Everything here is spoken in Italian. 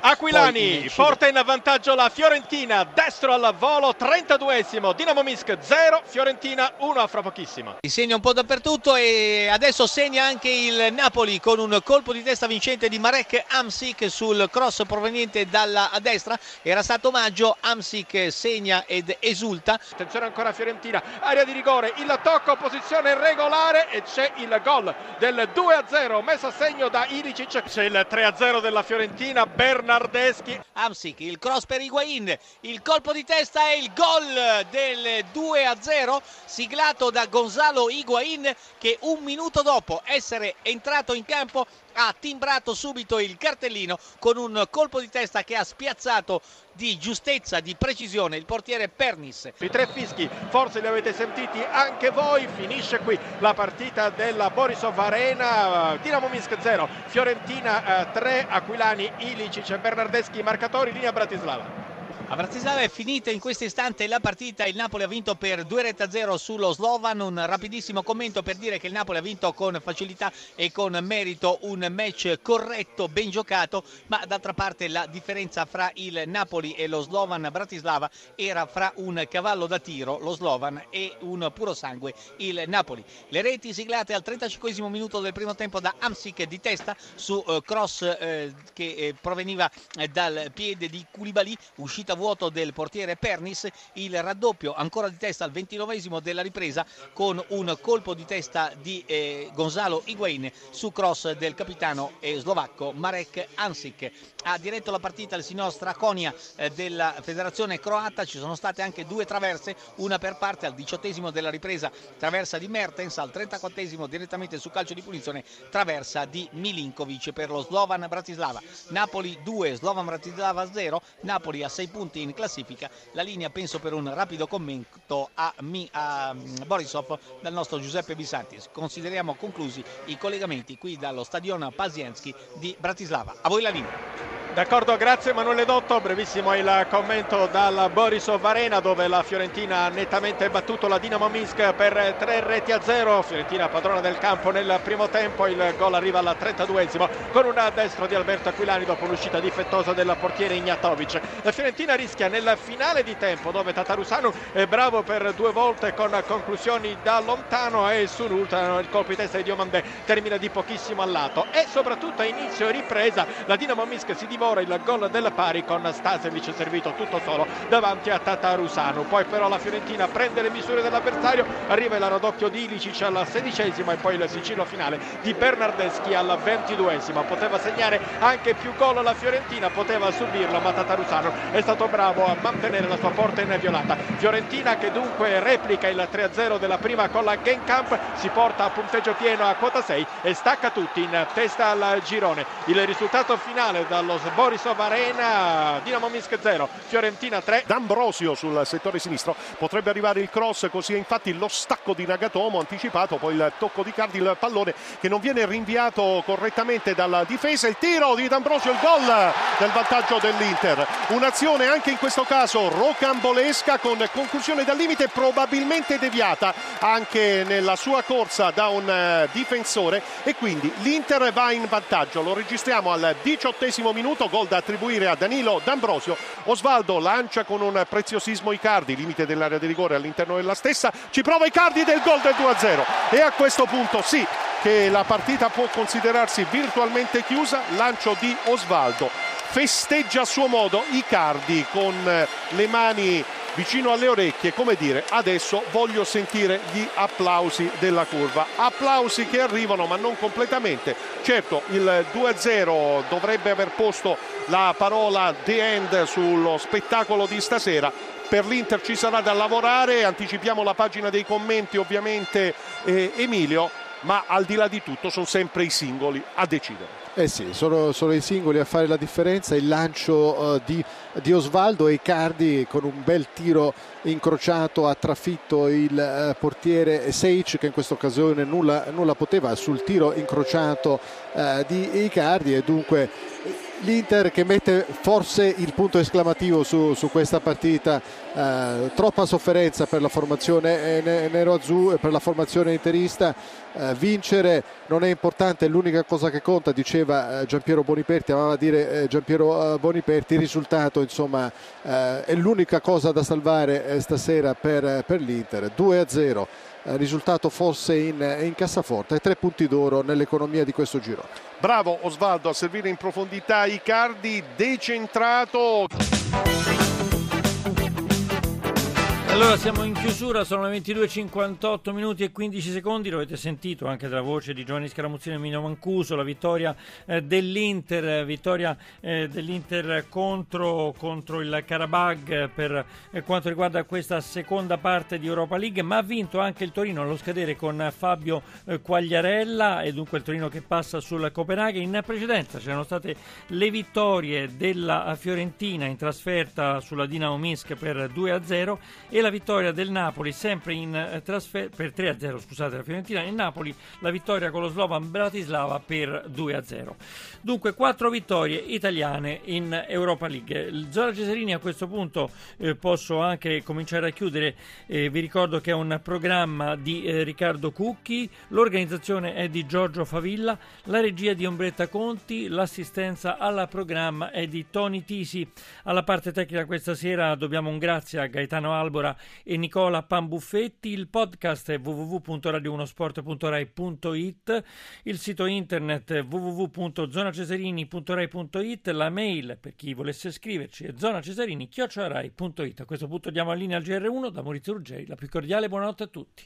Aquilani porta in vantaggio la Fiorentina, destro al volo, 32esimo, Dinamo Minsk 0, Fiorentina 1 fra pochissimo. Si segna un po' dappertutto e adesso segna anche il Napoli con un colpo di testa vincente di Marek Amsik sul cross proveniente dalla destra. Era stato omaggio, Amsik segna ed esulta. Attenzione ancora Fiorentina, area di rigore, il tocco, posizione regolare e c'è il gol del 2-0 messo a segno da Ilicic. C'è il 3-0 della Fiorentina. Bernardeschi. Amsic, il cross per Higuain, il colpo di testa e il gol del 2-0 siglato da Gonzalo Higuain che un minuto dopo essere entrato in campo ha timbrato subito il cartellino con un colpo di testa che ha spiazzato di giustezza, di precisione il portiere Pernis. I tre fischi, forse li avete sentiti anche voi, finisce qui la partita della Borisov Arena, Dinamo Minsk 0, Fiorentina 3, eh, Aquilani, Ilicic e Bernardeschi, marcatori, linea Bratislava. A Bratislava è finita in questo istante la partita, il Napoli ha vinto per 2 retta 0 sullo Slovan, un rapidissimo commento per dire che il Napoli ha vinto con facilità e con merito un match corretto, ben giocato, ma d'altra parte la differenza fra il Napoli e lo Slovan Bratislava era fra un cavallo da tiro, lo Slovan, e un puro sangue, il Napoli. Le reti siglate al 35 minuto del primo tempo da Amsic di testa su uh, cross uh, che uh, proveniva dal piede di Koulibaly, uscita vuoto del portiere Pernis, il raddoppio ancora di testa al ventinovesimo della ripresa con un colpo di testa di eh, Gonzalo Higuain su cross del capitano eh, slovacco Marek Ansik. Ha diretto la partita il signor Straconia eh, della federazione croata, ci sono state anche due traverse, una per parte al diciottesimo della ripresa, traversa di Mertens, al 34esimo direttamente su calcio di punizione, traversa di Milinkovic per lo Slovan Bratislava. Napoli 2, Slovan Bratislava 0, Napoli a 6 punti punti in classifica. La linea penso per un rapido commento a, Mi, a mm, Borisov dal nostro Giuseppe Bisantis. Consideriamo conclusi i collegamenti qui dallo stadione Pazienski di Bratislava. A voi la linea. D'accordo, grazie Emanuele Dotto, brevissimo il commento dal Borisov Arena dove la Fiorentina ha nettamente battuto la Dinamo Minsk per 3 reti a 0, Fiorentina padrona del campo nel primo tempo, il gol arriva al 32esimo con un destro di Alberto Aquilani dopo un'uscita difettosa del portiere Ignatovic. La Fiorentina rischia nel finale di tempo dove Tatarusanu è bravo per due volte con conclusioni da lontano e sull'ultimo il colpo di testa di Diomandè termina di pochissimo al lato. E soprattutto a inizio ripresa la Dinamo Minsk si divora ora il gol del pari con Stasevic servito tutto solo davanti a Tatarusanu. Poi però la Fiorentina prende le misure dell'avversario, arriva il raddoppio di Ilicic al sedicesimo e poi il sigillo finale di Bernardeschi al ventiduesimo. Poteva segnare anche più gol la Fiorentina, poteva subirlo, ma Tatarusanu è stato bravo a mantenere la sua porta inviolata. Fiorentina che dunque replica il 3-0 della prima con la Genkamp, si porta a punteggio pieno a quota 6 e stacca tutti in testa al girone. Il risultato finale dallo Borisov Arena, Dinamo Minsk 0, Fiorentina 3. D'Ambrosio sul settore sinistro, potrebbe arrivare il cross, così è infatti lo stacco di Nagatomo anticipato, poi il tocco di Cardi, il pallone che non viene rinviato correttamente dalla difesa, il tiro di D'Ambrosio, il gol del vantaggio dell'Inter. Un'azione anche in questo caso rocambolesca con conclusione dal limite probabilmente deviata anche nella sua corsa da un eh, difensore e quindi l'Inter va in vantaggio. Lo registriamo al diciottesimo minuto minuto, gol da attribuire a Danilo D'Ambrosio. Osvaldo lancia con un preziosismo Icardi, limite dell'area di rigore all'interno della stessa, ci prova Icardi del gol del 2-0 e a questo punto sì che la partita può considerarsi virtualmente chiusa, lancio di Osvaldo. Festeggia a suo modo Icardi con le mani vicino alle orecchie, come dire adesso voglio sentire gli applausi della curva. Applausi che arrivano ma non completamente. Certo il 2-0 dovrebbe aver posto la parola The End sullo spettacolo di stasera. Per l'Inter ci sarà da lavorare, anticipiamo la pagina dei commenti ovviamente eh, Emilio, ma al di là di tutto sono sempre i singoli a decidere. Eh sì, sono, sono, i singoli a fare la differenza, il lancio uh, di, di, Osvaldo e Icardi con un bel tiro incrociato ha trafitto il uh, portiere Seic che in questa occasione nulla, nulla poteva sul tiro incrociato uh, di Icardi e dunque l'Inter che mette forse il punto esclamativo su, su questa partita, eh, troppa sofferenza per la formazione eh, nero-azzurra, per la formazione interista, eh, vincere non è importante, è l'unica cosa che conta, diceva eh, Giampiero Boniperti, amava a dire eh, Giampiero Boniperti, il risultato insomma è l'unica cosa da salvare stasera per, per l'Inter, 2-0 risultato forse in, in cassaforte tre punti d'oro nell'economia di questo giro. Bravo Osvaldo a servire in profondità Icardi, decentrato. Allora siamo in chiusura, sono le 22.58 minuti e 15 secondi, lo avete sentito anche dalla voce di Giovanni Scaramuzzino e Emilio Mancuso, la vittoria eh, dell'Inter, vittoria eh, dell'Inter contro, contro, il Karabag per eh, quanto riguarda questa seconda parte di Europa League, ma ha vinto anche il Torino allo scadere con Fabio eh, Quagliarella e dunque il Torino che passa sul Copenaghen. In precedenza c'erano state le vittorie della Fiorentina in trasferta sulla Dinamo Minsk per 2-0 e la vittoria del Napoli sempre in eh, per 3-0 scusate la Fiorentina e Napoli la vittoria con lo Slovan Bratislava per 2-0 dunque quattro vittorie italiane in Europa League. Zora Cesarini a questo punto eh, posso anche cominciare a chiudere eh, vi ricordo che è un programma di eh, Riccardo Cucchi l'organizzazione è di Giorgio Favilla la regia di Ombretta Conti l'assistenza al programma è di Tony Tisi. Alla parte tecnica questa sera dobbiamo un grazie a Gaetano Albora e Nicola Pambuffetti. Il podcast è www.radiounosport.rai.it, il sito internet www.zonacesarini.rai.it, la mail per chi volesse scriverci è zonacesarini.rai.it. A questo punto diamo la linea al GR1 da Maurizio Ruggeri. La più cordiale buonanotte a tutti.